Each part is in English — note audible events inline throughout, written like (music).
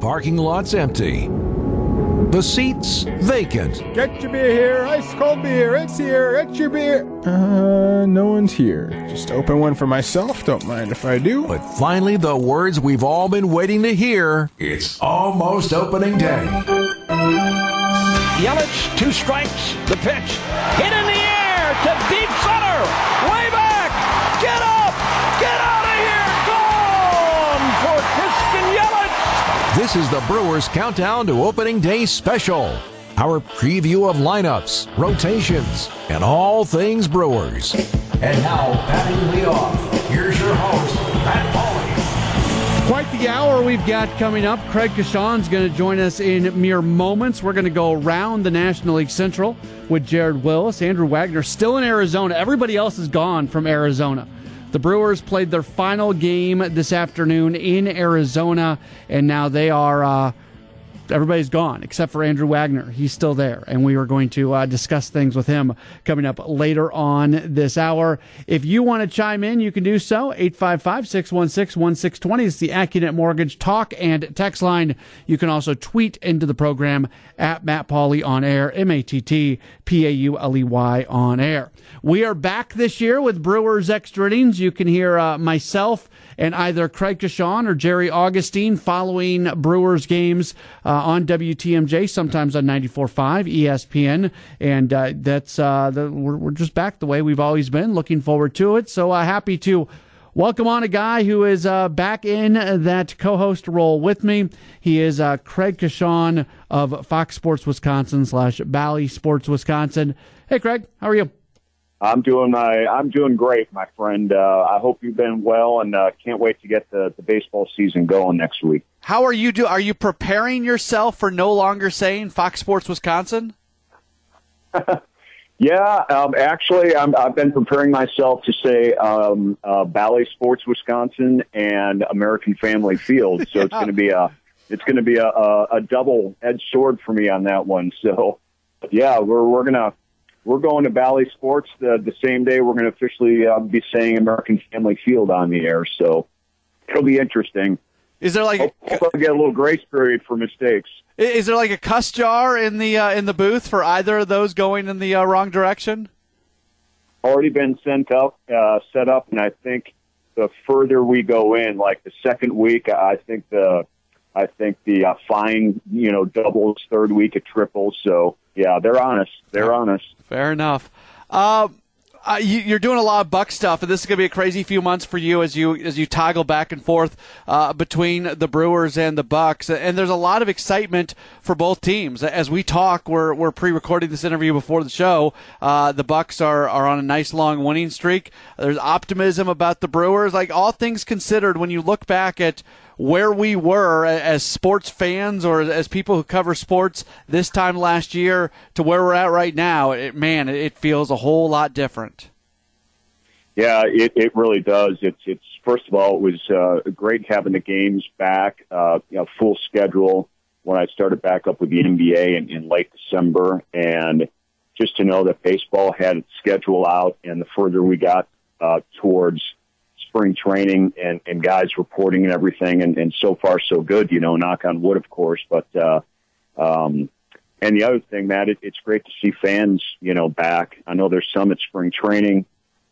parking lots empty. The seats vacant. Get your beer here, ice cold beer, it's here, it's your beer. Uh, no one's here. Just open one for myself, don't mind if I do. But finally, the words we've all been waiting to hear it's almost opening day. Yelich, two strikes, the pitch, hit in the air to deep center, This is the Brewers Countdown to Opening Day Special. Our preview of lineups, rotations, and all things Brewers. And now, batting leadoff, here's your host, Matt Pauley. Quite the hour we've got coming up. Craig Coshun's going to join us in mere moments. We're going to go around the National League Central with Jared Willis, Andrew Wagner, still in Arizona. Everybody else is gone from Arizona. The Brewers played their final game this afternoon in Arizona, and now they are. Uh, everybody's gone except for Andrew Wagner. He's still there, and we are going to uh, discuss things with him coming up later on this hour. If you want to chime in, you can do so. 855 616 1620 is the AccuNet Mortgage talk and text line. You can also tweet into the program at Matt Pauley on air, M A T T P A U L E Y on air. We are back this year with Brewers Extra Innings. You can hear uh, myself and either Craig Coshun or Jerry Augustine following Brewers games uh, on WTMJ, sometimes on 94.5 ESPN. And uh, that's uh, the, we're, we're, just back the way we've always been. Looking forward to it. So uh, happy to welcome on a guy who is uh, back in that co-host role with me. He is uh, Craig Coshun of Fox Sports Wisconsin slash Bally Sports Wisconsin. Hey, Craig, how are you? I'm doing my I'm doing great, my friend. Uh, I hope you've been well, and uh, can't wait to get the, the baseball season going next week. How are you do? Are you preparing yourself for no longer saying Fox Sports Wisconsin? (laughs) yeah, um, actually, i have been preparing myself to say um, uh, Bally Sports Wisconsin and American Family Field. So (laughs) yeah. it's going to be a it's going to be a, a, a double edged sword for me on that one. So yeah, we're we're gonna we're going to Bally Sports the, the same day we're going to officially uh, be saying American Family Field on the air. So it'll be interesting. Is there like a, hope get a little grace period for mistakes? Is there like a cuss jar in the uh, in the booth for either of those going in the uh, wrong direction? Already been sent up, uh, set up, and I think the further we go in, like the second week, I think the I think the uh, fine, you know, doubles. Third week, it triples. So yeah, they're honest. They're honest. Fair enough. Uh, uh, you, are doing a lot of Buck stuff, and this is going to be a crazy few months for you as you as you toggle back and forth uh, between the Brewers and the Bucks. And there's a lot of excitement for both teams. As we talk, we're we're pre-recording this interview before the show. Uh, the Bucks are are on a nice long winning streak. There's optimism about the Brewers. Like all things considered, when you look back at where we were as sports fans or as people who cover sports this time last year to where we're at right now, it, man, it feels a whole lot different. Yeah, it, it really does. It's it's first of all, it was uh, great having the games back, uh, you know, full schedule when I started back up with the NBA in, in late December, and just to know that baseball had its schedule out, and the further we got uh, towards spring training and, and guys reporting and everything. And, and so far, so good, you know, knock on wood, of course. But, uh, um, and the other thing, Matt, it, it's great to see fans, you know, back. I know there's some at spring training.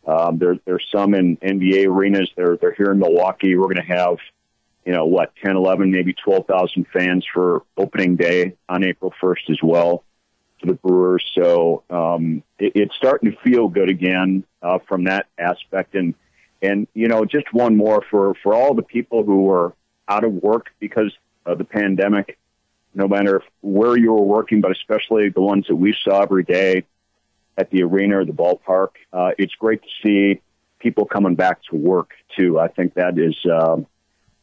Um, there, there's some in NBA arenas. They're, they're here in Milwaukee. We're going to have, you know, what, 10, 11, maybe 12,000 fans for opening day on April 1st as well for the Brewers. So, um, it, it's starting to feel good again, uh, from that aspect. And, and, you know, just one more for, for all the people who were out of work because of the pandemic, no matter where you were working, but especially the ones that we saw every day at the arena or the ballpark. Uh, it's great to see people coming back to work too. I think that is, um,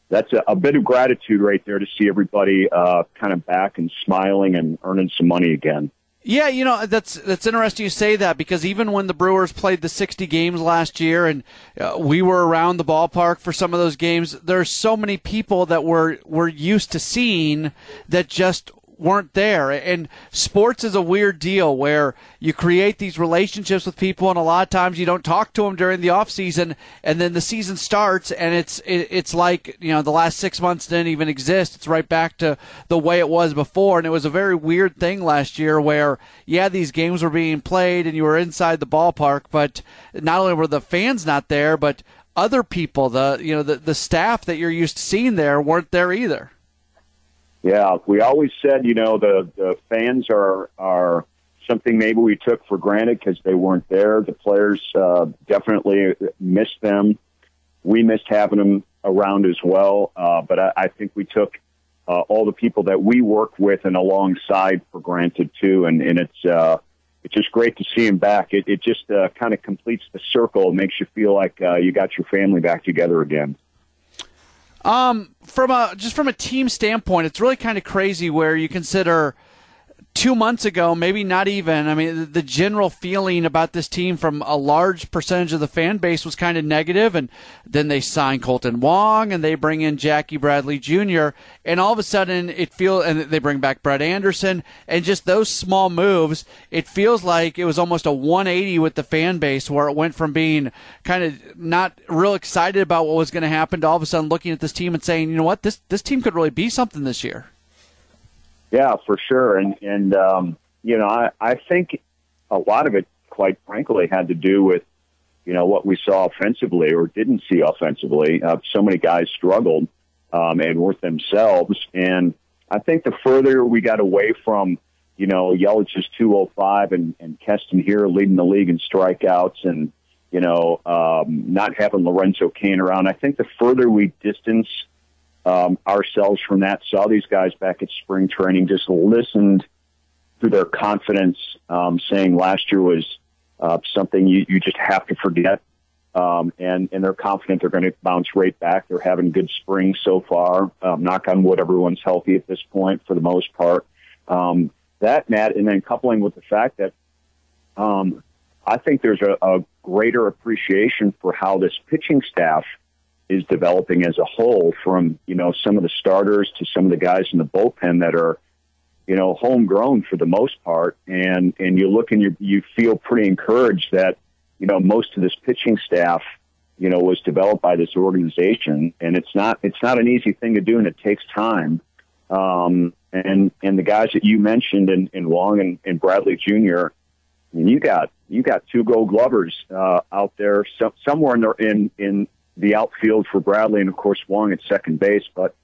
that's a, a bit of gratitude right there to see everybody, uh, kind of back and smiling and earning some money again. Yeah, you know that's that's interesting you say that because even when the Brewers played the 60 games last year and uh, we were around the ballpark for some of those games, there's so many people that were were used to seeing that just weren't there. And sports is a weird deal where you create these relationships with people, and a lot of times you don't talk to them during the off season, and then the season starts, and it's it, it's like you know the last six months didn't even exist. It's right back to the way it was before, and it was a very weird thing last year where yeah these games were being played and you were inside the ballpark, but not only were the fans not there, but other people, the you know the the staff that you're used to seeing there weren't there either. Yeah, we always said, you know, the the fans are are something maybe we took for granted because they weren't there. The players uh, definitely missed them. We missed having them around as well. Uh, but I, I think we took uh, all the people that we work with and alongside for granted too. And and it's uh, it's just great to see them back. It it just uh, kind of completes the circle. It makes you feel like uh, you got your family back together again. Um, from a just from a team standpoint, it's really kind of crazy where you consider two months ago, maybe not even. I mean, the general feeling about this team from a large percentage of the fan base was kind of negative, and then they sign Kolten Wong and they bring in Jackie Bradley Jr. and all of a sudden it feels and they bring back Brett Anderson and just those small moves. It feels like it was almost a 180 with the fan base where it went from being kind of not real excited about what was going to happen to all of a sudden looking at this team and saying, you know what, this this team could really be something this year. Yeah, for sure. And and um, you know, I I think a lot of it, quite frankly, had to do with you know what we saw offensively or didn't see offensively. Uh, so many guys struggled um, and weren't themselves. And I think the further we got away from you know Yelich's 205 and and Keston Hiura leading the league in strikeouts and you know um, not having Lorenzo Cain around, I think the further we distance um, ourselves from that, saw these guys back at spring training, just listened to their confidence, um, saying last year was uh, something you, you just have to forget. Um, and, and they're confident they're going to bounce right back. They're having good spring so far. Um, knock on wood, everyone's healthy at this point for the most part. Um, that, Matt, and then coupling with the fact that um, I think there's a, a greater appreciation for how this pitching staff – is developing as a whole from, you know, some of the starters to some of the guys in the bullpen that are, you know, homegrown for the most part. And, and you look and you, you feel pretty encouraged that, you know, most of this pitching staff, you know, was developed by this organization. And it's not, it's not an easy thing to do and it takes time. Um, and, and the guys that you mentioned in, in Wong and, and Bradley Jr., I mean, you got, you got two gold glovers, uh, out there so, somewhere in the, in, in, the outfield for Bradley and of course Wong at second base. But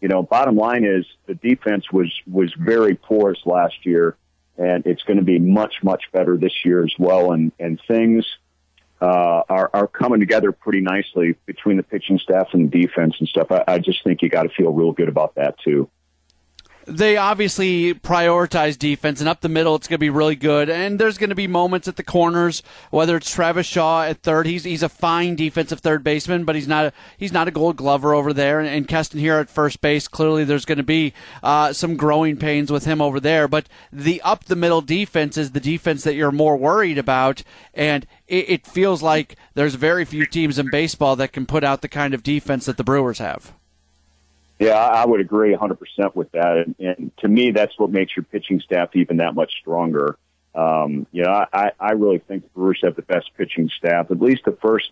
you know, bottom line is the defense was was very porous last year, and it's going to be much much better this year as well. And and things uh, are are coming together pretty nicely between the pitching staff and the defense and stuff. I, I just think you got to feel real good about that too they obviously prioritize defense, and up the middle, it's going to be really good. And there's going to be moments at the corners, whether it's Travis Shaw at third. He's he's a fine defensive third baseman, but he's not a, he's not a Gold Glover over there. And, and Keston here at first base. Clearly, there's going to be uh, some growing pains with him over there. But the up the middle defense is the defense that you're more worried about, and it, it feels like there's very few teams in baseball that can put out the kind of defense that the Brewers have. Yeah, I would agree 100% with that. And, and to me, that's what makes your pitching staff even that much stronger. Um, you know, I, I really think the Brewers have the best pitching staff, at least the first,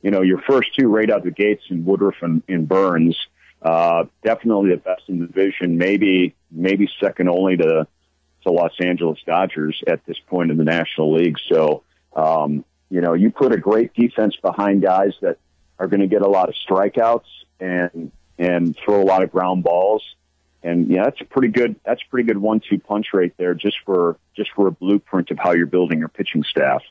you know, your first two right out the gates in Woodruff and, and Burnes. Uh, definitely the best in the division, maybe, maybe second only to, to Los Angeles Dodgers at this point in the National League. So, um, you know, you put a great defense behind guys that are going to get a lot of strikeouts and and throw a lot of ground balls. And yeah, that's a pretty good that's a pretty good one two punch right there just for just for a blueprint of how you're building your pitching staff.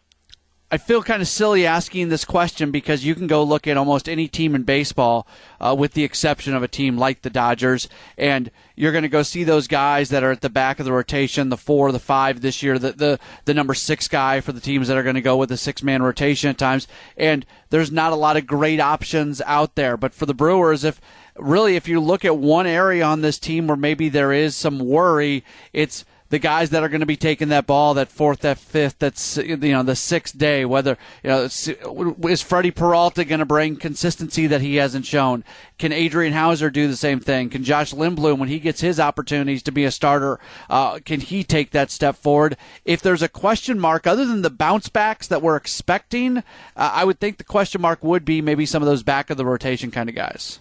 I feel kind of silly asking this question because you can go look at almost any team in baseball, uh, with the exception of a team like the Dodgers, and you're going to go see those guys that are at the back of the rotation, the four, the five this year, the the, the number six guy for the teams that are going to go with the six man rotation at times, and there's not a lot of great options out there. But for the Brewers, if really, if you look at one area on this team where maybe there is some worry, it's the guys that are going to be taking that ball, that fourth, that fifth, that's you know the sixth day. Whether you know is Freddie Peralta going to bring consistency that he hasn't shown? Can Adrian Houser do the same thing? Can Josh Lindblom, when he gets his opportunities to be a starter, uh, can he take that step forward? If there's a question mark, other than the bounce backs that we're expecting, uh, I would think the question mark would be maybe some of those back of the rotation kind of guys.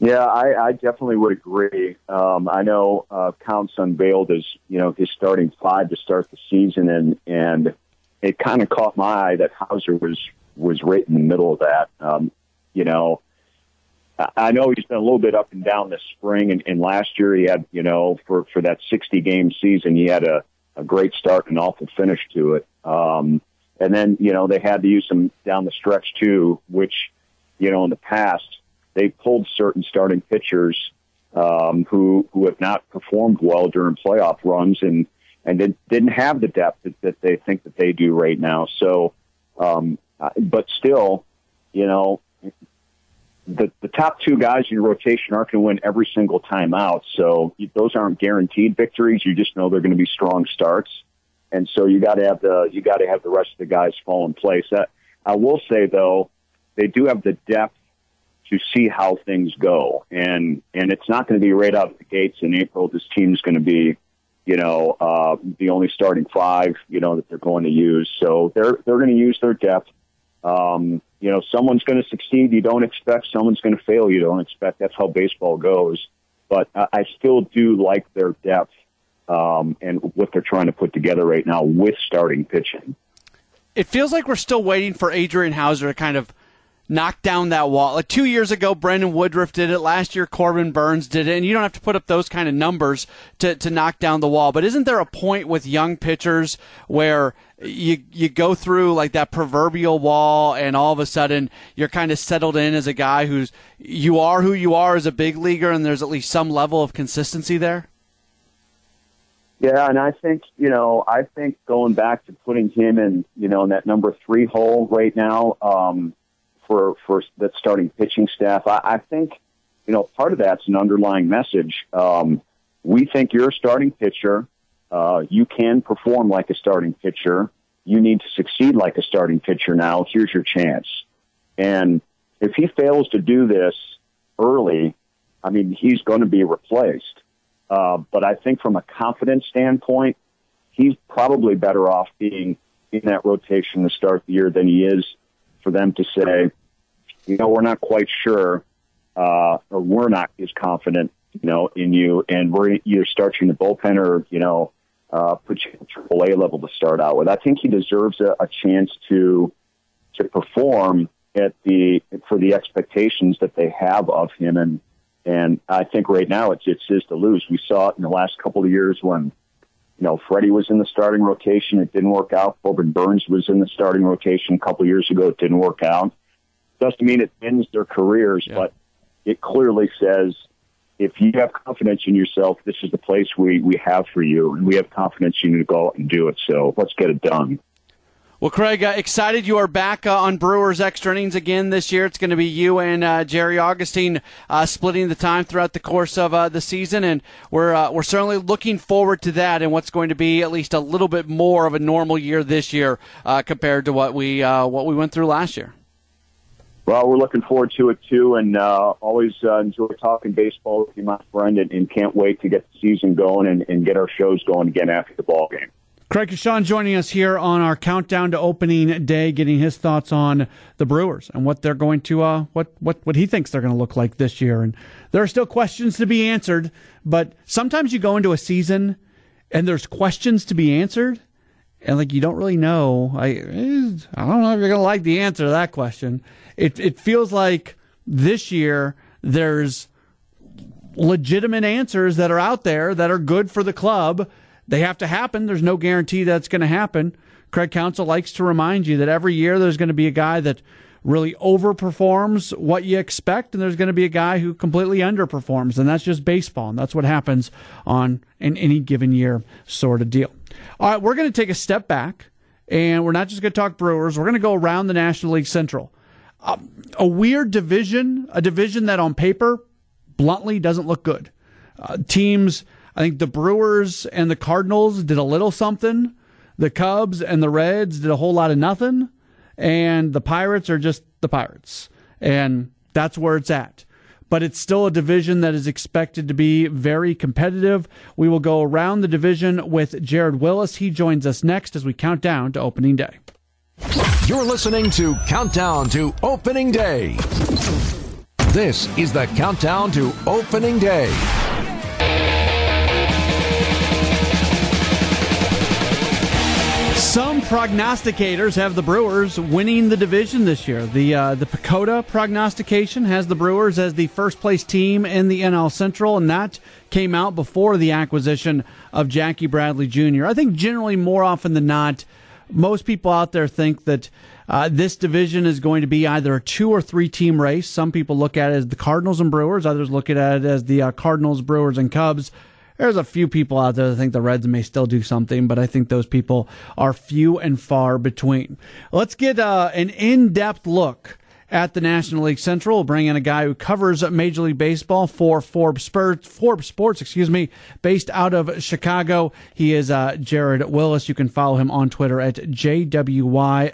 Yeah, I, I definitely would agree. Um, I know uh, Counsell unveiled his, you know, his starting five to start the season, and and it kind of caught my eye that Houser was was right in the middle of that. Um, you know, I know he's been a little bit up and down this spring, and, and last year he had, you know, for for that 60 game season, he had a, a great start and an awful finish to it. Um, and then, you know, they had to use him down the stretch too, which, you know, in the past they pulled certain starting pitchers um, who who have not performed well during playoff runs and and did, didn't have the depth that, that they think that they do right now. So, um, but still, you know, the the top two guys in your rotation aren't going to win every single time out. So those aren't guaranteed victories. You just know they're going to be strong starts, and so you got to have the you got to have the rest of the guys fall in place. That I will say though, they do have the depth to see how things go. And and it's not going to be right out of the gates in April. This team's going to be, you know, uh, the only starting five, you know, that they're going to use. So they're they're going to use their depth. Um, you know, someone's going to succeed you don't expect. Someone's going to fail you don't expect. That's how baseball goes. But I, I still do like their depth um, and what they're trying to put together right now with starting pitching. It feels like we're still waiting for Adrian Houser to kind of knock down that wall. Like two years ago, Brandon Woodruff did it. Last year, Corbin Burnes did it. And you don't have to put up those kind of numbers to, to knock down the wall. But isn't there a point with young pitchers where you you go through like that proverbial wall and all of a sudden you're kind of settled in as a guy who's you are who you are as a big leaguer and there's at least some level of consistency there? Yeah, and I think you know, I think going back to putting him in, you know, in that number three hole right now, um, for for that starting pitching staff. I, I think you know part of that's an underlying message. Um, we think you're a starting pitcher. Uh, you can perform like a starting pitcher. You need to succeed like a starting pitcher now. Here's your chance. And if he fails to do this early, I mean, he's going to be replaced. Uh, but I think from a confidence standpoint, he's probably better off being in that rotation to start the year than he is for them to say, you know, we're not quite sure, uh, or we're not as confident, you know, in you, and we're either starting the bullpen or, you know, uh, put you at triple A level to start out with. I think he deserves a, a chance to, to perform at the, for the expectations that they have of him. And, and I think right now it's, it's his to lose. We saw it in the last couple of years when, you know, Freddie was in the starting rotation. It didn't work out. Corbin Burnes was in the starting rotation a couple of years ago. It didn't work out. Doesn't mean it ends their careers, yeah. but it clearly says if you have confidence in yourself, this is the place we, we have for you, and we have confidence in you need to go out and do it. So let's get it done. Well, Craig, uh, excited you are back uh, on Brewers Extra Innings again this year. It's going to be you and uh, Jerry Augustine uh, splitting the time throughout the course of uh, the season, and we're uh, we're certainly looking forward to that and what's going to be at least a little bit more of a normal year this year compared to what we what we went through last year. Well, we're looking forward to it too, and always enjoy talking baseball with you, my friend, and, and can't wait to get the season going and, and, get our shows going again after the ball game. Craig Coshun joining us here on our countdown to opening day, getting his thoughts on the Brewers and what they're going to, uh, what what what he thinks they're going to look like this year. And there are still questions to be answered, but sometimes you go into a season and there's questions to be answered, and like you don't really know. I I don't know if you're going to like the answer to that question it it feels like this year there's legitimate answers that are out there that are good for the club. They have to happen. There's no guarantee that's going to happen. Craig Counsell likes to remind you that every year there's going to be a guy that really overperforms what you expect, and there's going to be a guy who completely underperforms, and that's just baseball, and that's what happens on an any given year sort of deal. All right, we're going to take a step back, and we're not just going to talk Brewers. We're going to go around the National League Central a weird division, a division that on paper, bluntly, doesn't look good. Uh, teams I think the Brewers and the Cardinals did a little something. The Cubs and the Reds did a whole lot of nothing. And the Pirates are just the Pirates. And that's where it's at but it's still a division that is expected to be very competitive. We will go around the division with Jared Willis. He joins us next as we count down to opening day. You're listening to Countdown to Opening Day. This is the Countdown to Opening Day. Some prognosticators have the Brewers winning the division this year. The uh, the PECOTA prognostication has the Brewers as the first place team in the NL Central, and that came out before the acquisition of Jackie Bradley Jr. I think generally more often than not, most people out there think that uh, this division is going to be either a two or three team race. Some people look at it as the Cardinals and Brewers. Others look at it as the uh, Cardinals, Brewers, and Cubs. There's a few people out there that think the Reds may still do something, but I think those people are few and far between. Let's get uh, an in depth look at the National League Central. We'll bring in a guy who covers Major League Baseball for Forbes, Spurs, Forbes Sports, excuse me, based out of Chicago. He is uh, Jared Willis. You can follow him on Twitter at JWYLLY.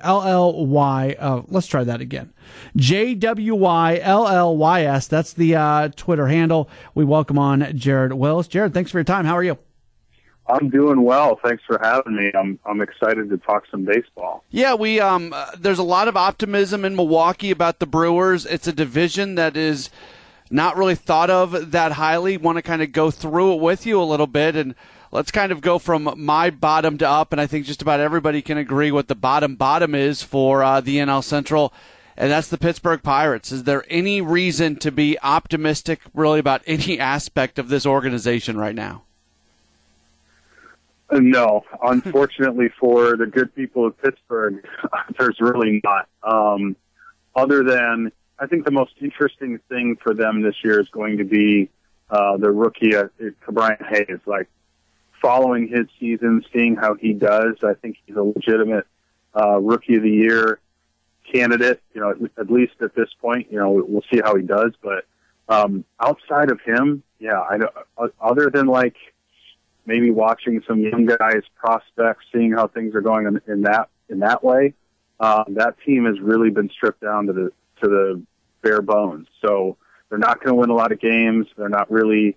Uh, let's try that again. JWYLLYS. That's the uh, Twitter handle. We welcome on Jared Willis. Jared, thanks for your time. How are you? I'm doing well. Thanks for having me. I'm I'm excited to talk some baseball. Yeah, we um uh, there's a lot of optimism in Milwaukee about the Brewers. It's a division that is not really thought of that highly. Want to kind of go through it with you a little bit and let's kind of go from my bottom to up and I think just about everybody can agree what the bottom bottom is for uh, the NL Central and that's the Pittsburgh Pirates. Is there any reason to be optimistic really about any (laughs) aspect of this organization right now? No, unfortunately (laughs) for the good people of Pittsburgh, there's really not. Um, other than, I think the most interesting thing for them this year is going to be uh, the rookie, uh, Hayes. Like following his season, seeing how he does, I think he's a legitimate uh, rookie of the year candidate. You know, at, at least at this point, you know, we'll see how he does. But um, outside of him, yeah, I know. Other than like maybe watching some young guys prospects, seeing how things are going in, in that in that way. Um, that team has really been stripped down to the to the bare bones. So they're not going to win a lot of games. They're not really,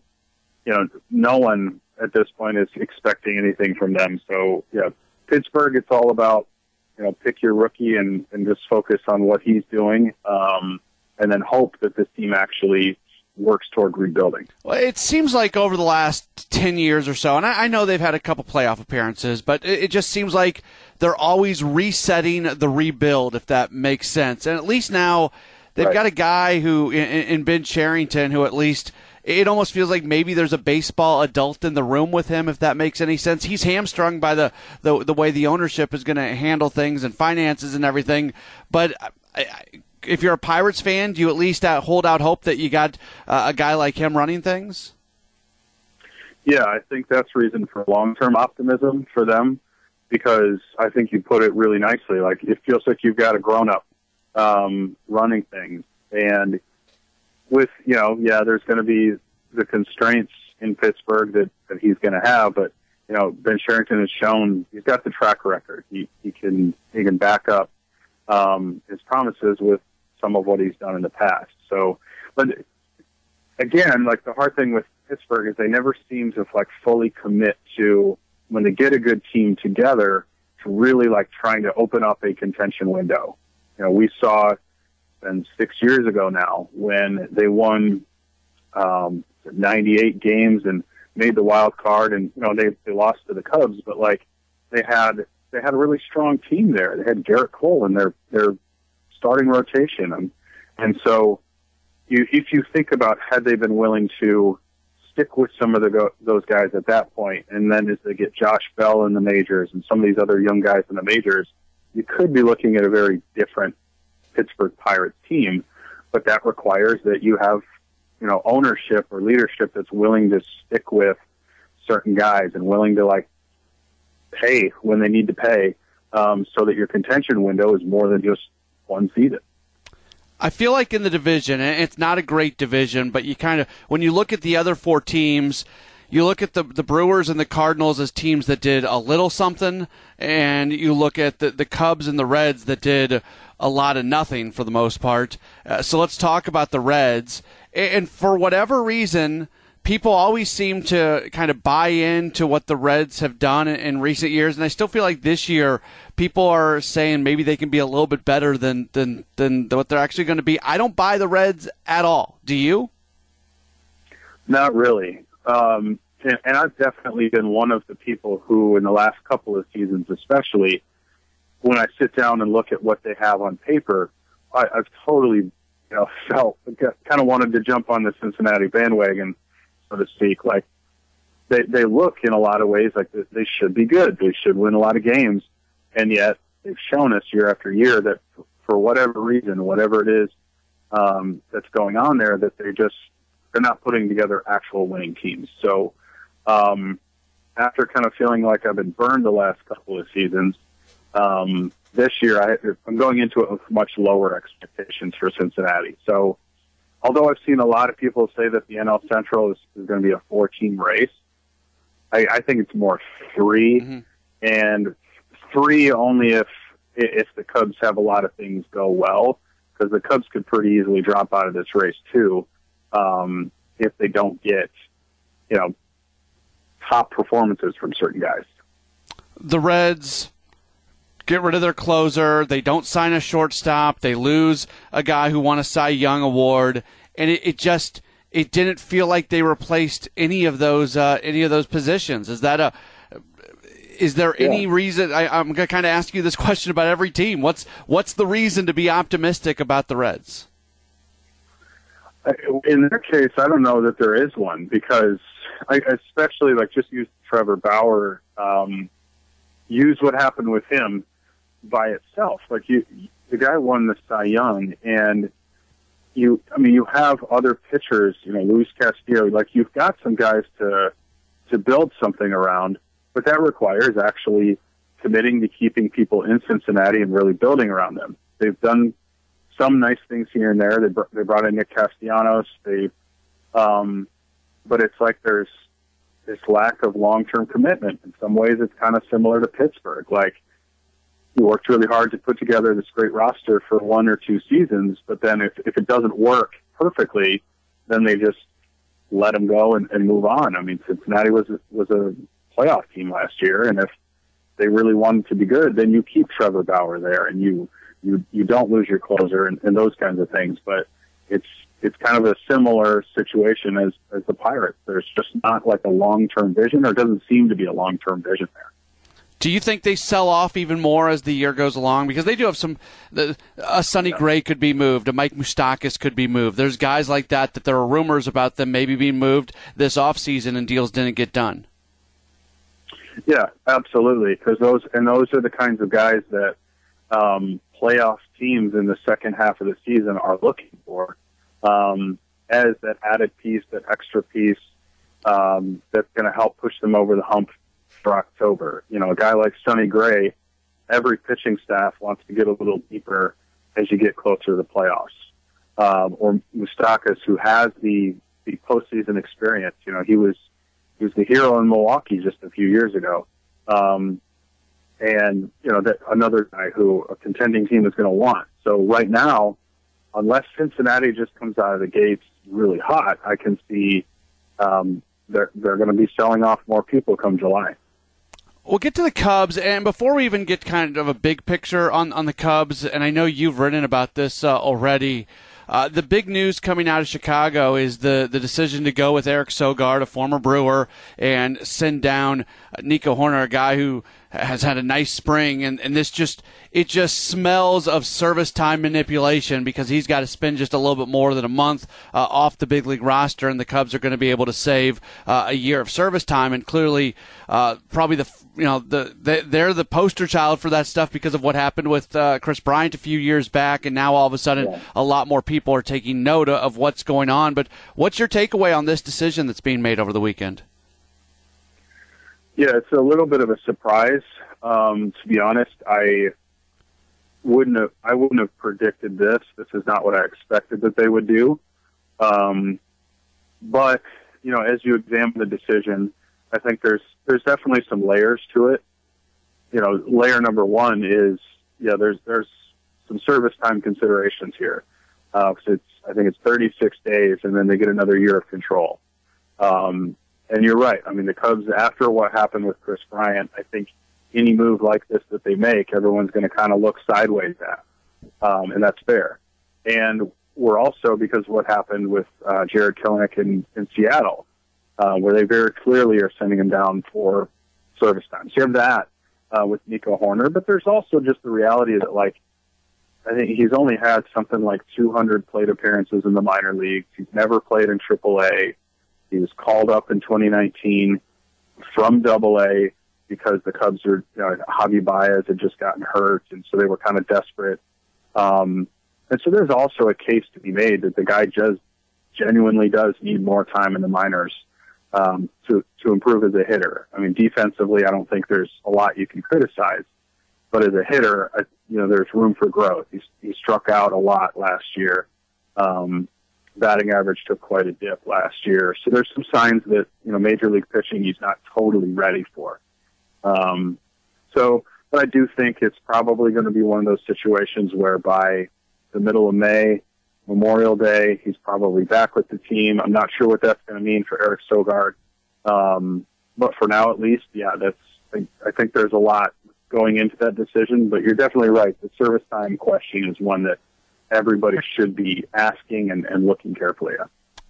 you know, no one at this point is expecting anything from them. So yeah, Pittsburgh, it's all about you know pick your rookie and and just focus on what he's doing, um, and then hope that this team actually works toward rebuilding. Well, it seems like over the last 10 years or so, and I, I know they've had a couple playoff appearances, but it, it, just seems like they're always resetting the rebuild, if that makes sense. And at least now they've right. got a guy who, in, in Ben Cherington, who at least it almost feels like maybe there's a baseball adult in the room with him, if that makes any sense. He's hamstrung by the, the, the way the ownership is going to handle things and finances and everything. But I, if you're a Pirates fan, do you at least uh, hold out hope that you got uh, a guy like him running things? Yeah, I think that's reason for long-term optimism for them because I think you put it really nicely. Like it feels like you've got a grown-up um, running things, and with you know, yeah, there's going to be the constraints in Pittsburgh that that he's going to have, but you know, Ben Cherington has shown he's got the track record. He he can he can back up um, his promises with some of what he's done in the past. So, but again, like the hard thing with Pittsburgh is they never seem to like fully commit to when they get a good team together to really like trying to open up a contention window. You know, we saw and six years ago now when they won um, 98 games and made the wild card, and you know they they lost to the Cubs, but like they had they had a really strong team there. They had Gerrit Cole in their their starting rotation, and and so you if you think about had they been willing to stick with some of the go, those guys at that point, and then as they get Josh Bell in the majors and some of these other young guys in the majors, you could be looking at a very different Pittsburgh Pirates team. But that requires that you have you know ownership or leadership that's willing to stick with certain guys and willing to like pay when they need to pay, um, so that your contention window is more than just one season. I feel like in the division, and it's not a great division, but you kind of when you look at the other four teams, you look at the the Brewers and the Cardinals as teams that did a little something, and you look at the the Cubs and the Reds that did a lot of nothing for the most part. Uh, so let's talk about the Reds. And for whatever reason, people always seem to kind of buy into what the Reds have done in recent years, and I still feel like this year people are saying maybe they can be a little bit better than than than what they're actually going to be. I don't buy the Reds at all. Do you? Not really. Um, and, and I've definitely been one of the people who, in the last couple of seasons, especially, when I sit down and look at what they have on paper, I, I've totally, you know, felt kind of wanted to jump on the Cincinnati bandwagon, so to speak. Like they they look in a lot of ways like they should be good. They should win a lot of games, and yet they've shown us year after year that for whatever reason, whatever it is um, that's going on there, that they just they're not putting together actual winning teams. So um, after kind of feeling like I've been burned the last couple of seasons, um, this year I, I'm going into it with much lower expectations for Cincinnati. So although I've seen a lot of people say that the NL Central is, is going to be a four team race, I, I think it's more 3 mm-hmm. and three only if if the Cubs have a lot of things go well, because the Cubs could pretty easily drop out of this race too um, if they don't get, you know, top performances from certain guys. The Reds get rid of their closer. They don't sign a shortstop. They lose a guy who won a Cy Young award, and it, it just it didn't feel like they replaced any of those uh, any of those positions. Is that a is there yeah. any reason? I, am going to kind of ask you this (laughs) question about every team. What's what's the reason to be optimistic about the Reds? in their case, I don't know that there is one because I especially like just use Trevor Bauer. Um, use what happened with him by itself. Like you, the guy won the Cy Young, and you. I mean, you have other pitchers. You know, Luis Castillo. Like you've got some guys to to build something around, but that requires actually committing to keeping people in Cincinnati and really building around them. They've done some nice things here and there. They br- they brought in Nick Castellanos. They, um, but it's like there's this lack of long term commitment. In some ways, it's kind of similar to Pittsburgh. Like you worked really hard to put together this great roster for one or two seasons, but then if if it doesn't work perfectly, then they just let them go and, and move on. I mean, Cincinnati was was a playoff team last year, and if they really wanted to be good, then you keep Trevor Bauer there and you you you don't lose your closer and, and those kinds of things. But it's it's kind of a similar situation as as the Pirates. There's just not like a long term vision, or doesn't seem to be a long term vision there. Do you think they sell off even more as the year goes along? Because they do have some. The, a Sonny. Gray could be moved. A Mike Moustakas could be moved. There's guys like that that there are rumors about them maybe being moved this off season and deals didn't get done. Yeah, absolutely. Because those and those are the kinds of guys that um, playoff teams in the second half of the season are looking for um, as that added piece, that extra piece um, that's going to help push them over the hump for October. You know, a guy like Sonny Gray, every pitching staff wants to get a little deeper as you get closer to the playoffs. Um, or Moustakas, who has the the postseason experience. You know, he was he was the hero in Milwaukee just a few years ago. Um, and you know that another guy who a contending team is going to want. So right now, unless Cincinnati just comes out of the gates really hot, I can see um, they're they're going to be selling off more people come July. We'll get to the Cubs, and before we even get kind of a big picture on, on the Cubs, and I know you've written about this uh, already. Uh, the big news coming out of Chicago is the, the decision to go with Eric Sogard, a former Brewer, and send down Nico Hoerner, a guy who has had a nice spring, and, and this just it just smells of service time manipulation because he's got to spend just a little bit more than a month uh, off the big league roster, and the Cubs are going to be able to save uh, a year of service time, and clearly, uh, probably the you know the, the, they're the poster child for that stuff because of what happened with uh, Kris Bryant a few years back, and now all of a sudden yeah. a lot more people are taking note of what's going on. But what's your takeaway on this decision that's being made over the weekend? Yeah, it's a little bit of a surprise. Um, to be honest, I wouldn't have I wouldn't have predicted this. This is not what I expected that they would do. Um, but you know, as you examine the decision, I think there's there's definitely some layers to it. You know, layer number one is yeah, there's there's some service time considerations here. Uh, it's I think it's 36 days, and then they get another year of control. Um, and you're right. I mean, the Cubs after what happened with Kris Bryant, I think any move like this that they make, everyone's going to kind of look sideways at, um, and that's fair. And we're also because what happened with uh, Jarred Kelenic in, in Seattle, uh, where they very clearly are sending him down for service time. So you have that uh, with Nico Hoerner, but there's also just the reality that like I think he's only had something like 200 plate appearances in the minor leagues. He's never played in AAA. He was called up in 2019 from Double A because the Cubs are you know, Javi Baez had just gotten hurt, and so they were kind of desperate. Um, and so there's also a case to be made that the guy just genuinely does need more time in the minors um, to to improve as a hitter. I mean, defensively, I don't think there's a lot you can criticize, but as a hitter, I, you know, there's room for growth. He struck out a lot last year. Um, batting average took quite a dip last year, so there's some signs that you know major league pitching he's not totally ready for. Um, so, but I do think it's probably going to be one of those situations where by the middle of May, Memorial Day, he's probably back with the team. I'm not sure what that's going to mean for Eric Sogard. Um, but for now, at least, yeah, that's, I, I think there's a lot going into that decision, but you're definitely right. The service time question is one that everybody should be asking and, and looking carefully at.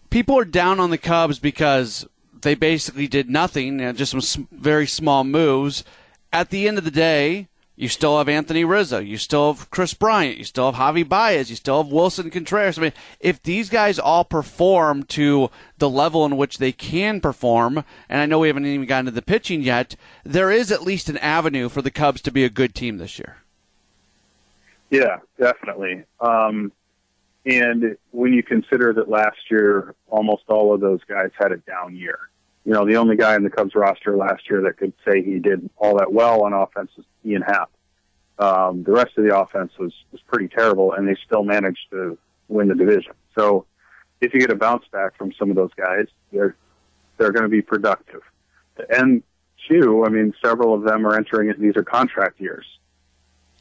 People are down on the Cubs because they basically did nothing, and just some very small moves. At the end of the day, you still have Anthony Rizzo. You still have Kris Bryant. You still have Javi Baez. You still have Willson Contreras. I mean, if these guys all perform to the level in which they can perform, and I know we haven't even gotten to the pitching yet, there is at least an avenue for the Cubs to be a good team this year. Yeah, definitely. Um, and when you consider that last year, almost all of those guys had a down year. You know, the only guy in the Cubs roster last year that could say he did all that well on offense was Ian Happ. Um, the rest of the offense was, was pretty terrible, and they still managed to win the division. So if you get a bounce back from some of those guys, they're they're going to be productive. And two, I mean, several of them are entering it. These are contract years.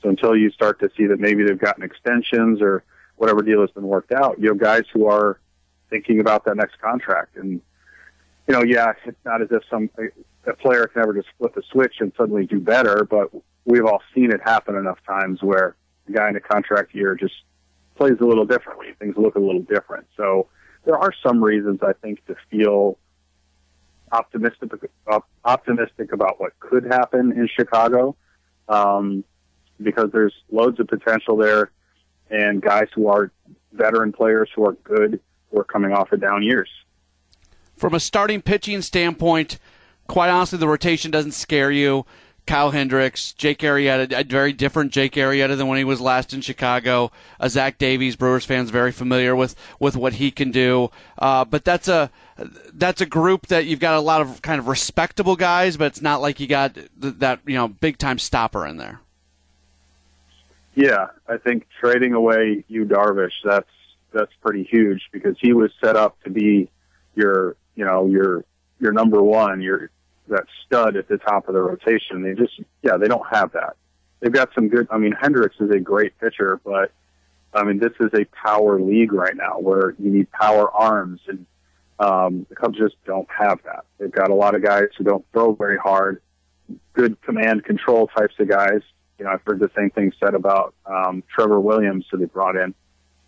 So until you start to see that maybe they've gotten extensions or whatever deal has been worked out, you have guys who are thinking about that next contract. And you know, yeah, it's not as if some a player can ever just flip a switch and suddenly do better, but we've all seen it happen enough times where a guy in a contract year just plays a little differently. Things look a little different. So there are some reasons I think to feel optimistic optimistic about what could happen in Chicago, um, because there's loads of potential there, and guys who are veteran players who are good who are coming off of down years. From a starting pitching standpoint, quite honestly, the rotation doesn't scare you. Kyle Hendricks, Jake Arrieta, a very different Jake Arrieta than when he was last in Chicago. Uh, Zach Davies, Brewers fans very familiar with with what he can do. Uh, but that's a that's a group that you've got a lot of kind of respectable guys, but it's not like you got th- that you know big time stopper in there. Yeah, I think trading away Yu Darvish that's that's pretty huge because he was set up to be your you know your your number one, your that stud at the top of the rotation. They just, yeah, they don't have that. They've got some good. I mean, Hendricks is a great pitcher, but I mean, this is a power league right now where you need power arms, and um, the Cubs just don't have that. They've got a lot of guys who don't throw very hard, good command control types of guys. You know, I've heard the same thing said about um, Trevor Williams, who they brought in.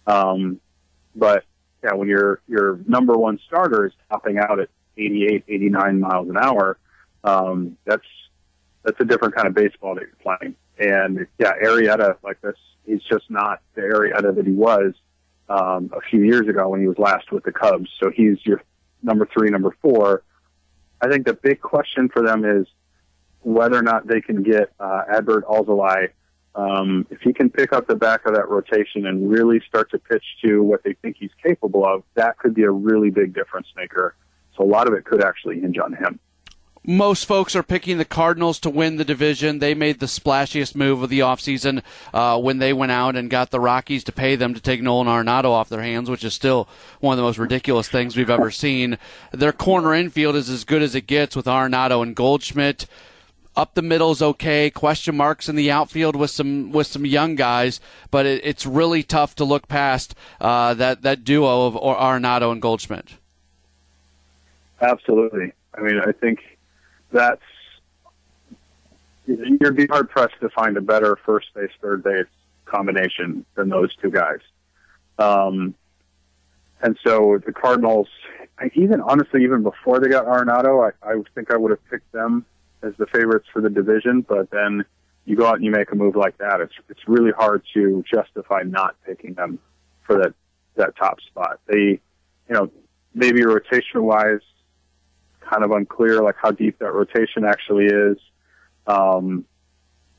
Um, but yeah, when your your number one starter is topping out at 88, 89 miles an hour, um, that's that's a different kind of baseball that you're playing. And yeah, Arrieta like this, he's just not the Arrieta that he was um, a few years ago when he was last with the Cubs. So he's your number three, number four. I think the big question for them is whether or not they can get uh, Adbert Alzolay. Um, if he can pick up the back of that rotation and really start to pitch to what they think he's capable of, that could be a really big difference maker. So a lot of it could actually hinge on him most folks are picking the Cardinals to win the division. They made the splashiest move of the offseason uh, when they went out and got the Rockies to pay them to take Nolan Arenado off their hands, which is still one of the most ridiculous things we've ever seen. Their corner infield is as good as it gets with Arenado and Goldschmidt. Up the middle is okay. Question marks in the outfield with some with some young guys, but it, it's really tough to look past uh, that that duo of or Arenado and Goldschmidt. Absolutely. I mean, I think that's you'd be hard pressed to find a better first base, third base combination than those two guys. Um, and so the Cardinals, even honestly, even before they got Arenado, I, I think I would have picked them as the favorites for the division. But then you go out and you make a move like that, it's it's really hard to justify not picking them for that that top spot. They, you know, maybe rotation wise, kind of unclear, like how deep that rotation actually is. Um,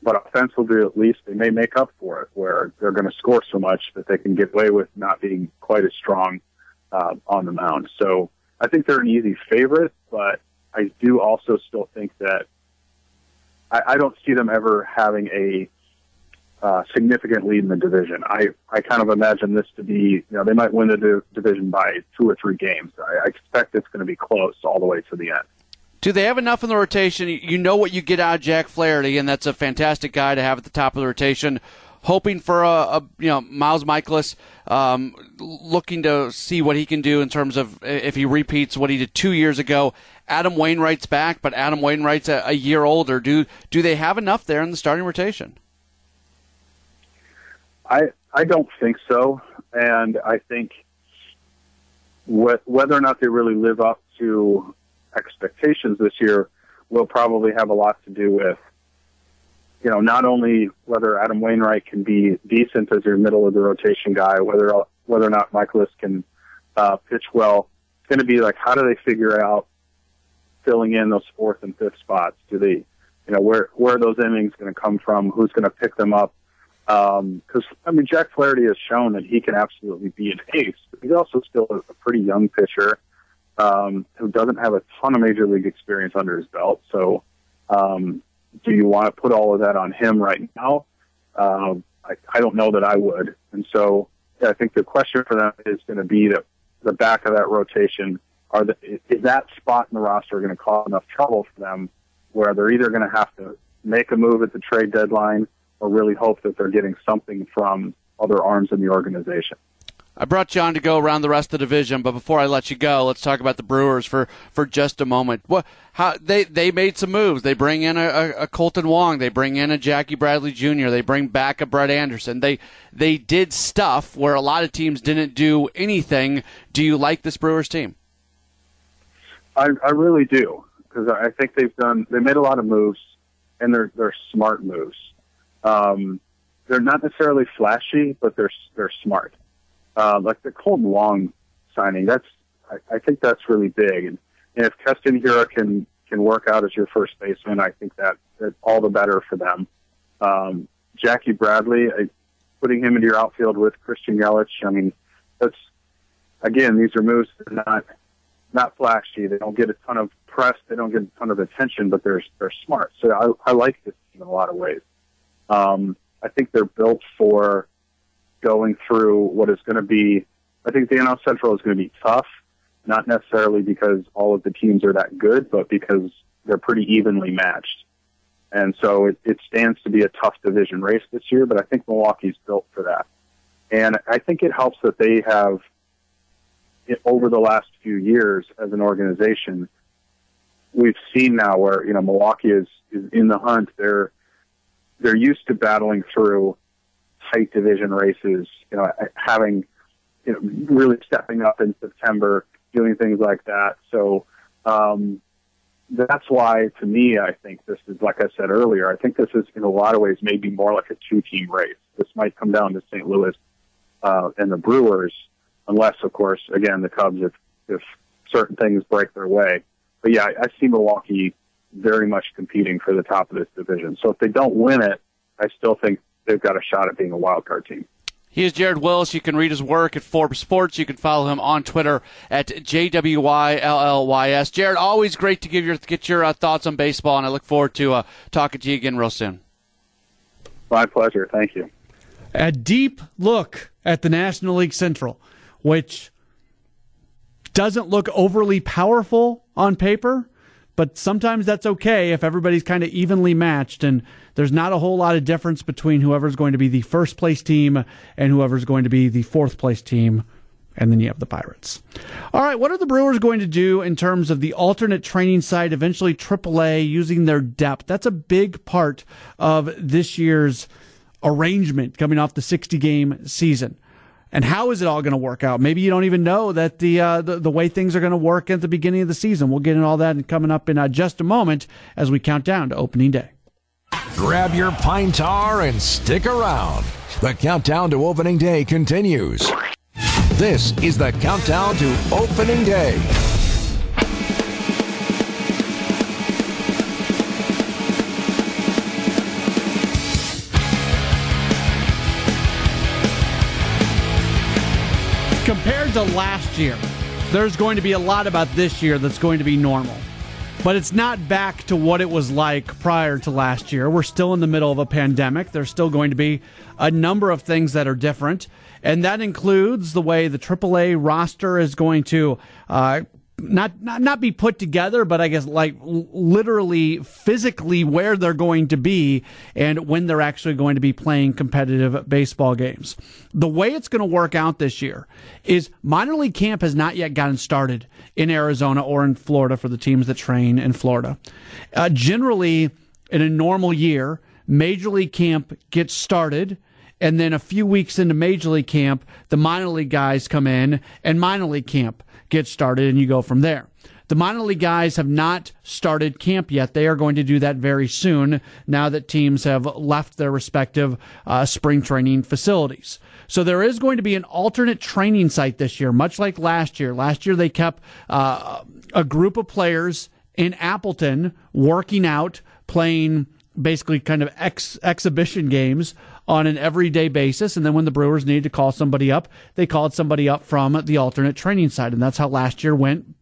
but offensively, at least, they may make up for it, where they're going to score so much that they can get away with not being quite as strong uh, on the mound. So I think they're an easy favorite, but I do also still think that I, I don't see them ever having a uh, significant lead in the division. I, I kind of imagine this to be, you know, they might win the di- division by two or three games. I, I expect it's going to be close all the way to the end. Do they have enough in the rotation? You know what you get out of Jack Flaherty, and that's a fantastic guy to have at the top of the rotation. Hoping for a, a you know Miles Mikolas, um, looking to see what he can do in terms of if he repeats what he did two years ago. Adam Wainwright's back, but Adam Wainwright's a, a year older. Do do they have enough there in the starting rotation? I I don't think so, and I think wh- whether or not they really live up to expectations this year will probably have a lot to do with you know not only whether Adam Wainwright can be decent as your middle of the rotation guy, whether whether or not Mikolas can uh, pitch well. It's going to be like how do they figure out filling in those fourth and fifth spots? Do they, you know, where where are those innings going to come from? Who's going to pick them up? Because um, I mean, Jack Flaherty has shown that he can absolutely be an ace. But he's also still a, pretty young pitcher um, who doesn't have a ton of major league experience under his belt. So, um, do you want to put all of that on him right now? Uh, I, I don't know that I would. And so, I think the question for them is going to be that the back of that rotation are the, is that spot in the roster going to cause enough trouble for them where they're either going to have to make a move at the trade deadline or really hope that they're getting something from other arms in the organization. I brought on to go around the rest of the division, but before I let you go, let's talk about the Brewers for, for just a moment. What how they they made some moves. They bring in a, a, a Kolten Wong. They bring in a Jackie Bradley Jr. They bring back a Brett Anderson. They they did stuff where a lot of teams didn't do anything. Do you like this Brewers team? I, I really do because I think they've done they made a lot of moves and they're they're smart moves. Um, they're not necessarily flashy, but they're they're smart. Uh, like the Kolten Wong signing, that's I, I think that's really big. And, and if Keston Hiura can can work out as your first baseman, I think that, that all the better for them. Um, Jackie Bradley, I, putting him into your outfield with Christian Yelich, I mean, that's again, these are moves that are not not flashy. They don't get a ton of press. They don't get a ton of attention, but they're they're smart. So I, I like this in a lot of ways. Um, I think they're built for going through what is going to be. I think the NL Central is going to be tough, not necessarily because all of the teams are that good, but because they're pretty evenly matched. And so it, it stands to be a tough division race this year, but I think Milwaukee's built for that. And I think it helps that they have, over the last few years as an organization, we've seen now where, you know, Milwaukee is, is in the hunt. They're, they're used to battling through tight division races, you know, having, you know, really stepping up in September, doing things like that. So, um, that's why, to me, I think this is, like I said earlier, I think this is in a lot of ways maybe more like a two-team race. This might come down to St. Louis uh, and the Brewers, unless, of course, again, the Cubs, if if certain things break their way. But yeah, I, I see Milwaukee very much competing for the top of this division. So if they don't win it, I still think they've got a shot at being a wild card team. He is Jared Wyllys. You can read his work at Forbes Sports. You can follow him on Twitter at JWYLLYS. Jared, always great to give your get your uh, thoughts on baseball, and I look forward to uh, talking to you again real soon. My pleasure. Thank you. A deep look at the National League Central, which doesn't look overly powerful on paper, but sometimes that's okay if everybody's kind of evenly matched and there's not a whole lot of difference between whoever's going to be the first place team and whoever's going to be the fourth place team. And then you have the Pirates. All right, what are the Brewers going to do in terms of the alternate training site, eventually AAA, using their depth? That's a big part of this year's arrangement coming off the 60 game season. And how is it all going to work out? Maybe you don't even know that the, uh, the, the way things are going to work at the beginning of the season. We'll get into all that and coming up in uh, just a moment as we count down to opening day. Grab your pine tar and stick around. The countdown to opening day continues. This is the countdown to opening day. Compared to last year, there's going to be a lot about this year that's going to be normal. But it's not back to what it was like prior to last year. We're still in the middle of a pandemic. There's still going to be a number of things that are different. And that includes the way the AAA roster is going to uh, not, not not be put together, but I guess like literally physically where they're going to be and when they're actually going to be playing competitive baseball games. The way it's going to work out this year is minor league camp has not yet gotten started in Arizona or in Florida for the teams that train in Florida. Uh, generally, in a normal year, major league camp gets started and then a few weeks into major league camp, the minor league guys come in and minor league camp get started and you go from there. The minor league guys have not started camp yet. They are going to do that very soon now that teams have left their respective uh, spring training facilities. So there is going to be an alternate training site this year, much like last year. Last year they kept uh, a group of players in Appleton working out, playing basically kind of ex- exhibition games on an everyday basis. And then when the Brewers needed to call somebody up, they called somebody up from the alternate training side. And that's how last year went.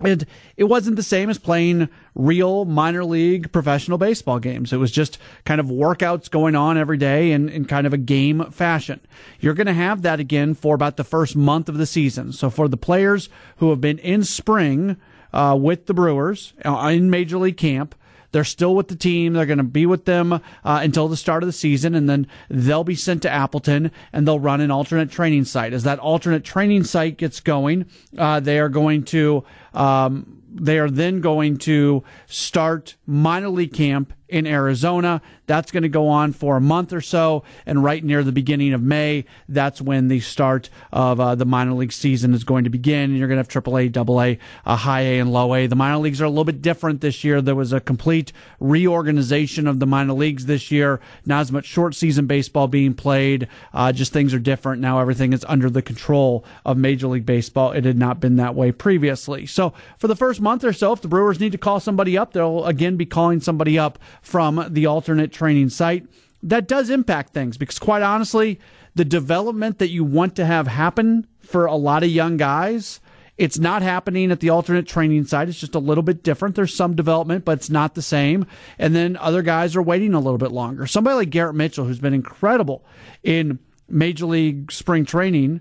And it wasn't the same as playing real minor league professional baseball games. It was just kind of workouts going on every day in, in kind of a game fashion. You're going to have that again for about the first month of the season. So for the players who have been in spring uh, with the Brewers uh, in Major League Camp, they're still with the team. They're going to be with them uh, until the start of the season, and then they'll be sent to Appleton and they'll run an alternate training site. As that alternate training site gets going, uh, they are going to. Um, they are then going to start minor league camp in Arizona. That's going to go on for a month or so. And right near the beginning of May, that's when the start of uh, the minor league season is going to begin. You're going to have AAA, AA, uh, high A, and low A. The minor leagues are a little bit different this year. There was a complete reorganization of the minor leagues this year. Not as much short season baseball being played. Uh, just things are different. Now everything is under the control of Major League Baseball. It had not been that way previously. So for the first month or so, if the Brewers need to call somebody up, they'll again be calling somebody up from the alternate training site. That does impact things because, quite honestly, the development that you want to have happen for a lot of young guys. It's not happening at the alternate training site. It's just a little bit different. There's some development, but it's not the same. And then other guys are waiting a little bit longer. Somebody like Garrett Mitchell, who's been incredible in Major League spring training,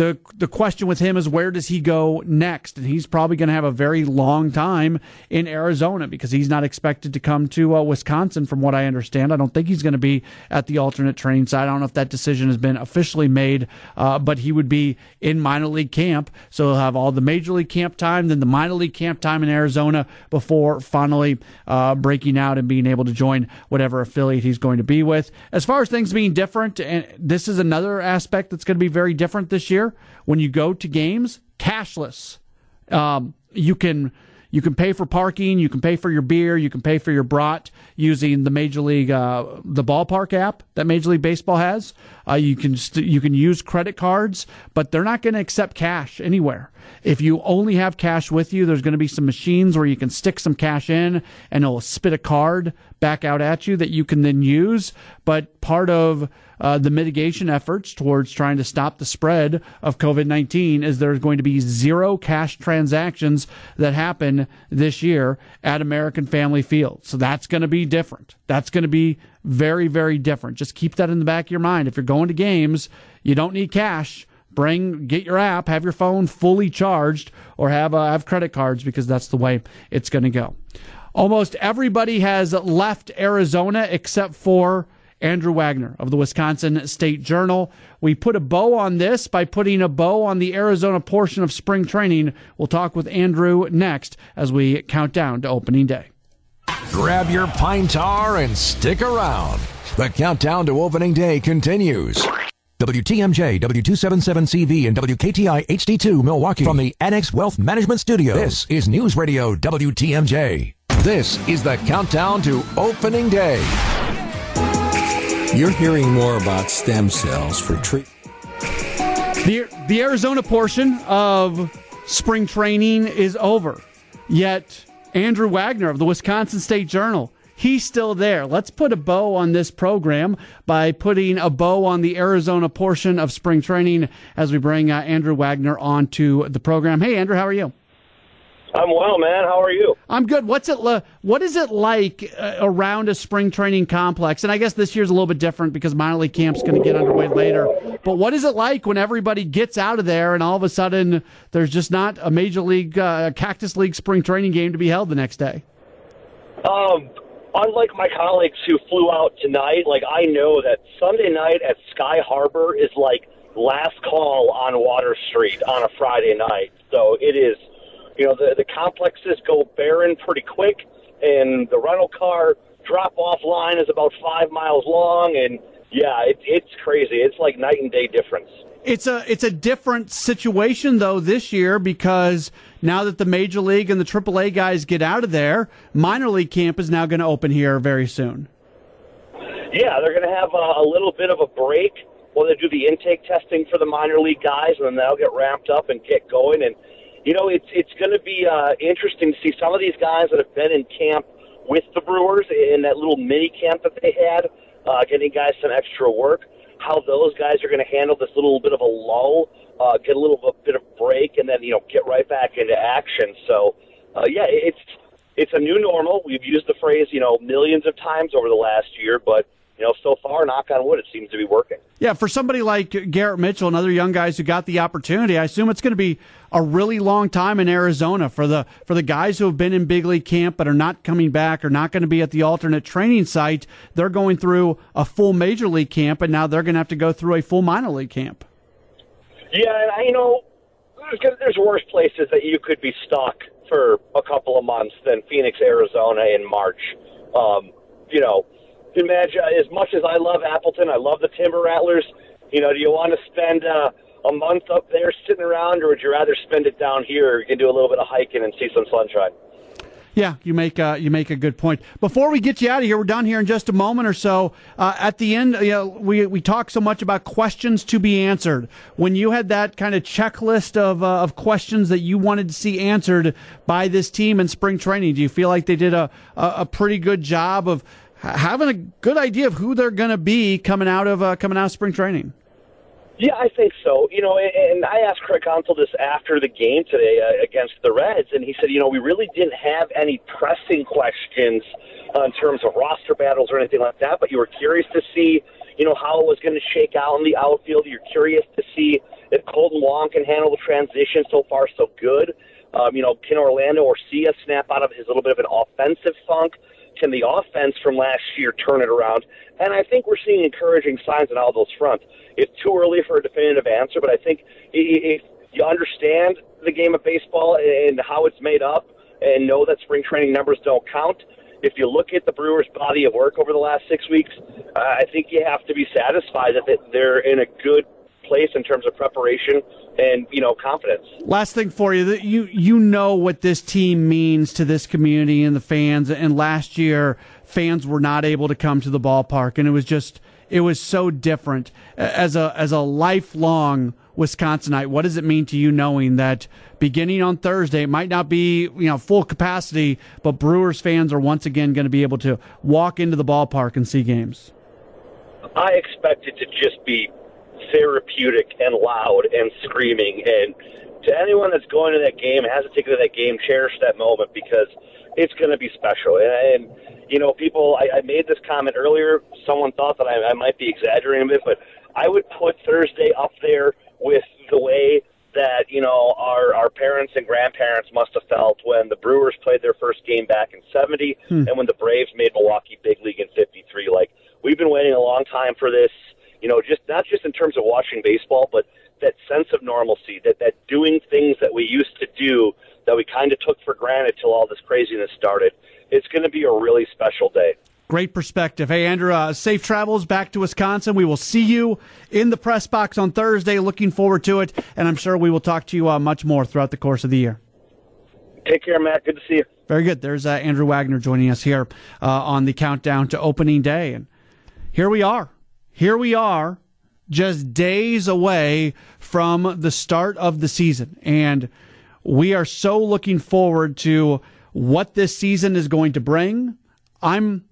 the the question with him is where does he go next? And he's probably going to have a very long time in Arizona because he's not expected to come to uh, Wisconsin, from what I understand. I don't think he's going to be at the alternate training site. I don't know if that decision has been officially made, uh, but he would be in minor league camp, so he'll have all the major league camp time, then the minor league camp time in Arizona before finally uh, breaking out and being able to join whatever affiliate he's going to be with. As far as things being different, and this is another aspect that's going to be very different this year when you go to games, cashless. Um, you can you can pay for parking, you can pay for your beer, you can pay for your brat using the Major League uh, the ballpark app that Major League Baseball has. Uh, you can st- you can use credit cards, but they're not going to accept cash anywhere. If you only have cash with you, there's going to be some machines where you can stick some cash in and it'll spit a card back out at you that you can then use. But part of uh, the mitigation efforts towards trying to stop the spread of COVID 19 is there's going to be zero cash transactions that happen this year at American Family Field. So that's going to be different. That's going to be very, very different. Just keep that in the back of your mind. If you're going to games, you don't need cash bring get your app have your phone fully charged or have uh, have credit cards because that's the way it's going to go almost everybody has left arizona except for andrew wagner of the wisconsin state journal. We put a bow on this by putting a bow on the arizona portion of spring training. We'll talk with andrew next as we count down to opening day. Grab your pine tar and stick around. The countdown to opening day continues. WTMJ, W277CV, and WKTI HD2 Milwaukee. From the Annex Wealth Management Studio. This is News Radio WTMJ. This is the countdown to opening day. You're hearing more about stem cells for treatment. The, the Arizona portion of spring training is over. Yet, Andrew Wagner of the Wisconsin State Journal he's still there. Let's put a bow on this program by putting a bow on the Arizona portion of spring training as we bring uh, Andrew Wagner onto the program. Hey, Andrew, how are you? I'm well, man. How are you? I'm good. What's it? what is it like uh, around a spring training complex? And I guess this year's a little bit different because minor league camp's going to get underway later. But what is it like when everybody gets out of there and all of a sudden there's just not a major league uh, Cactus League spring training game to be held the next day? Um, unlike my colleagues who flew out tonight, like I know that Sunday night at Sky Harbor is like last call on Water Street on a Friday night. So it is, you know, the the complexes go barren pretty quick, and the rental car drop off line is about five miles long, and yeah, it, it's crazy. It's like night and day difference. It's a it's a different situation though this year because now that the major league and the AAA guys get out of there, minor league camp is now going to open here very soon. Yeah, they're going to have a, a little bit of a break while they do the intake testing for the minor league guys, and then they'll get ramped up and get going. And you know, it's it's going to be uh, interesting to see some of these guys that have been in camp with the Brewers in that little mini camp that they had, uh, getting guys some extra work how those guys are going to handle this little bit of a lull, uh, get a little bit of break, and then you know get right back into action. So, uh, yeah, it's it's a new normal. We've used the phrase you know millions of times over the last year, but you know, so far, knock on wood, it seems to be working. Yeah, for somebody like Garrett Mitchell and other young guys who got the opportunity, I assume it's going to be a really long time in Arizona for the for the guys who have been in big league camp but are not coming back or not going to be at the alternate training site. They're going through a full major league camp, and now they're going to have to go through a full minor league camp. Yeah, and I, you know, there's, there's worse places that you could be stuck for a couple of months than Phoenix, Arizona in March. Um, you know imagine as much as I love Appleton, I love the Timber Rattlers. You know, do you want to spend uh, a month up there sitting around, or would you rather spend it down here? You can do a little bit of hiking and see some sunshine. Yeah, you make a, you make a good point. Before we get you out of here, we're done here in just a moment or so. Uh, at the end, you know, we we talk so much about questions to be answered. When you had that kind of checklist of uh, of questions that you wanted to see answered by this team in spring training, do you feel like they did a a, a pretty good job of having a good idea of who they're going to be coming out of uh, coming out of spring training. Yeah, I think so. You know, and I asked Craig Counsell this after the game today uh, against the Reds, and he said, you know, we really didn't have any pressing questions uh, in terms of roster battles or anything like that, but you were curious to see, you know, how it was going to shake out in the outfield. You're curious to see if Kolten Wong can handle the transition. So far, so good. Um, you know, can Orlando Arcia snap out of his little bit of an offensive funk? Can the offense from last year turn it around? And I think we're seeing encouraging signs on all those fronts. It's too early for a definitive answer, but I think if you understand the game of baseball and how it's made up and know that spring training numbers don't count, if you look at the Brewers' body of work over the last six weeks, uh, I think you have to be satisfied that they're in a good place in terms of preparation and you know confidence. Last thing for you, you you know what this team means to this community and the fans. And last year, fans were not able to come to the ballpark, and it was just it was so different as a as a lifelong Wisconsinite. What does it mean to you knowing that beginning on Thursday, it might not be you know full capacity, but Brewers fans are once again going to be able to walk into the ballpark and see games? I expect it to just be therapeutic and loud and screaming. And to anyone that's going to that game, has to take to that game, cherish that moment because it's going to be special. And, and you know, people, I, I made this comment earlier. Someone thought that I, I might be exaggerating a bit, but I would put Thursday up there with the way that you know our our parents and grandparents must have felt when the Brewers played their first game back in '70, hmm. and when the Braves made Milwaukee big league in '53. Like we've been waiting a long time for this. You know, just not just in terms of watching baseball, but that sense of normalcy, that that doing things that we used to do that we kind of took for granted till all this craziness started. It's going to be a really special day. Great perspective. Hey, Andrew, uh, safe travels back to Wisconsin. We will see you in the press box on Thursday. Looking forward to it. And I'm sure we will talk to you uh, much more throughout the course of the year. Take care, Matt. Good to see you. Very good. There's uh, Andrew Wagner joining us here uh, on the countdown to opening day. And here we are. Here we are, just days away from the start of the season. And we are so looking forward to what this season is going to bring. I'm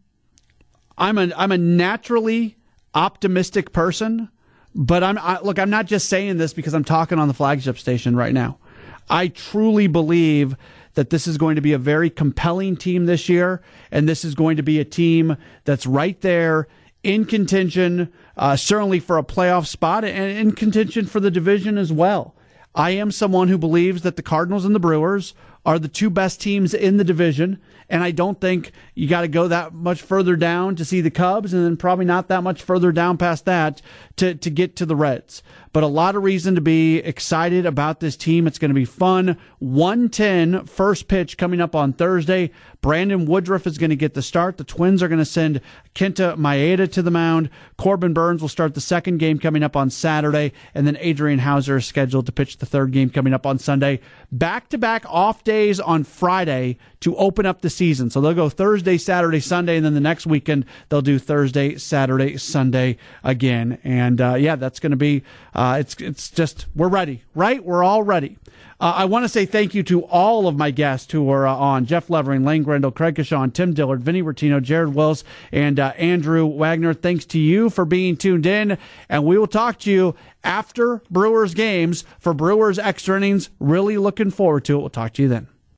I'm a I'm a naturally optimistic person, but I'm I, look. I'm not just saying this because I'm talking on the flagship station right now. I truly believe that this is going to be a very compelling team this year, and this is going to be a team that's right there in contention, uh, certainly for a playoff spot, and in contention for the division as well. I am someone who believes that the Cardinals and the Brewers are the two best teams in the division. And I don't think you got to go that much further down to see the Cubs, and then probably not that much further down past that to, to get to the Reds. But a lot of reason to be excited about this team. It's going to be fun. 110 first pitch coming up on Thursday. Brandon Woodruff is going to get the start. The Twins are going to send Kenta Maeda to the mound. Corbin Burnes will start the second game coming up on Saturday. And then Adrian Houser is scheduled to pitch the third game coming up on Sunday. Back to back off days on Friday to open up the season. So they'll go Thursday, Saturday, Sunday, and then the next weekend they'll do Thursday, Saturday, Sunday again. And uh, yeah, that's going to be uh, it's it's just we're ready, right? We're all ready. Uh, I want to say thank you to all of my guests who are uh, on Jeff Levering, Lane Grindle, Craig Coshun, Tim Dillard, Vinny Rottino, Jared Wyllys, and uh, Andrew Wagner. Thanks to you for being tuned in, and we will talk to you after Brewers games for Brewers extra innings. Really looking forward to it. We'll talk to you then.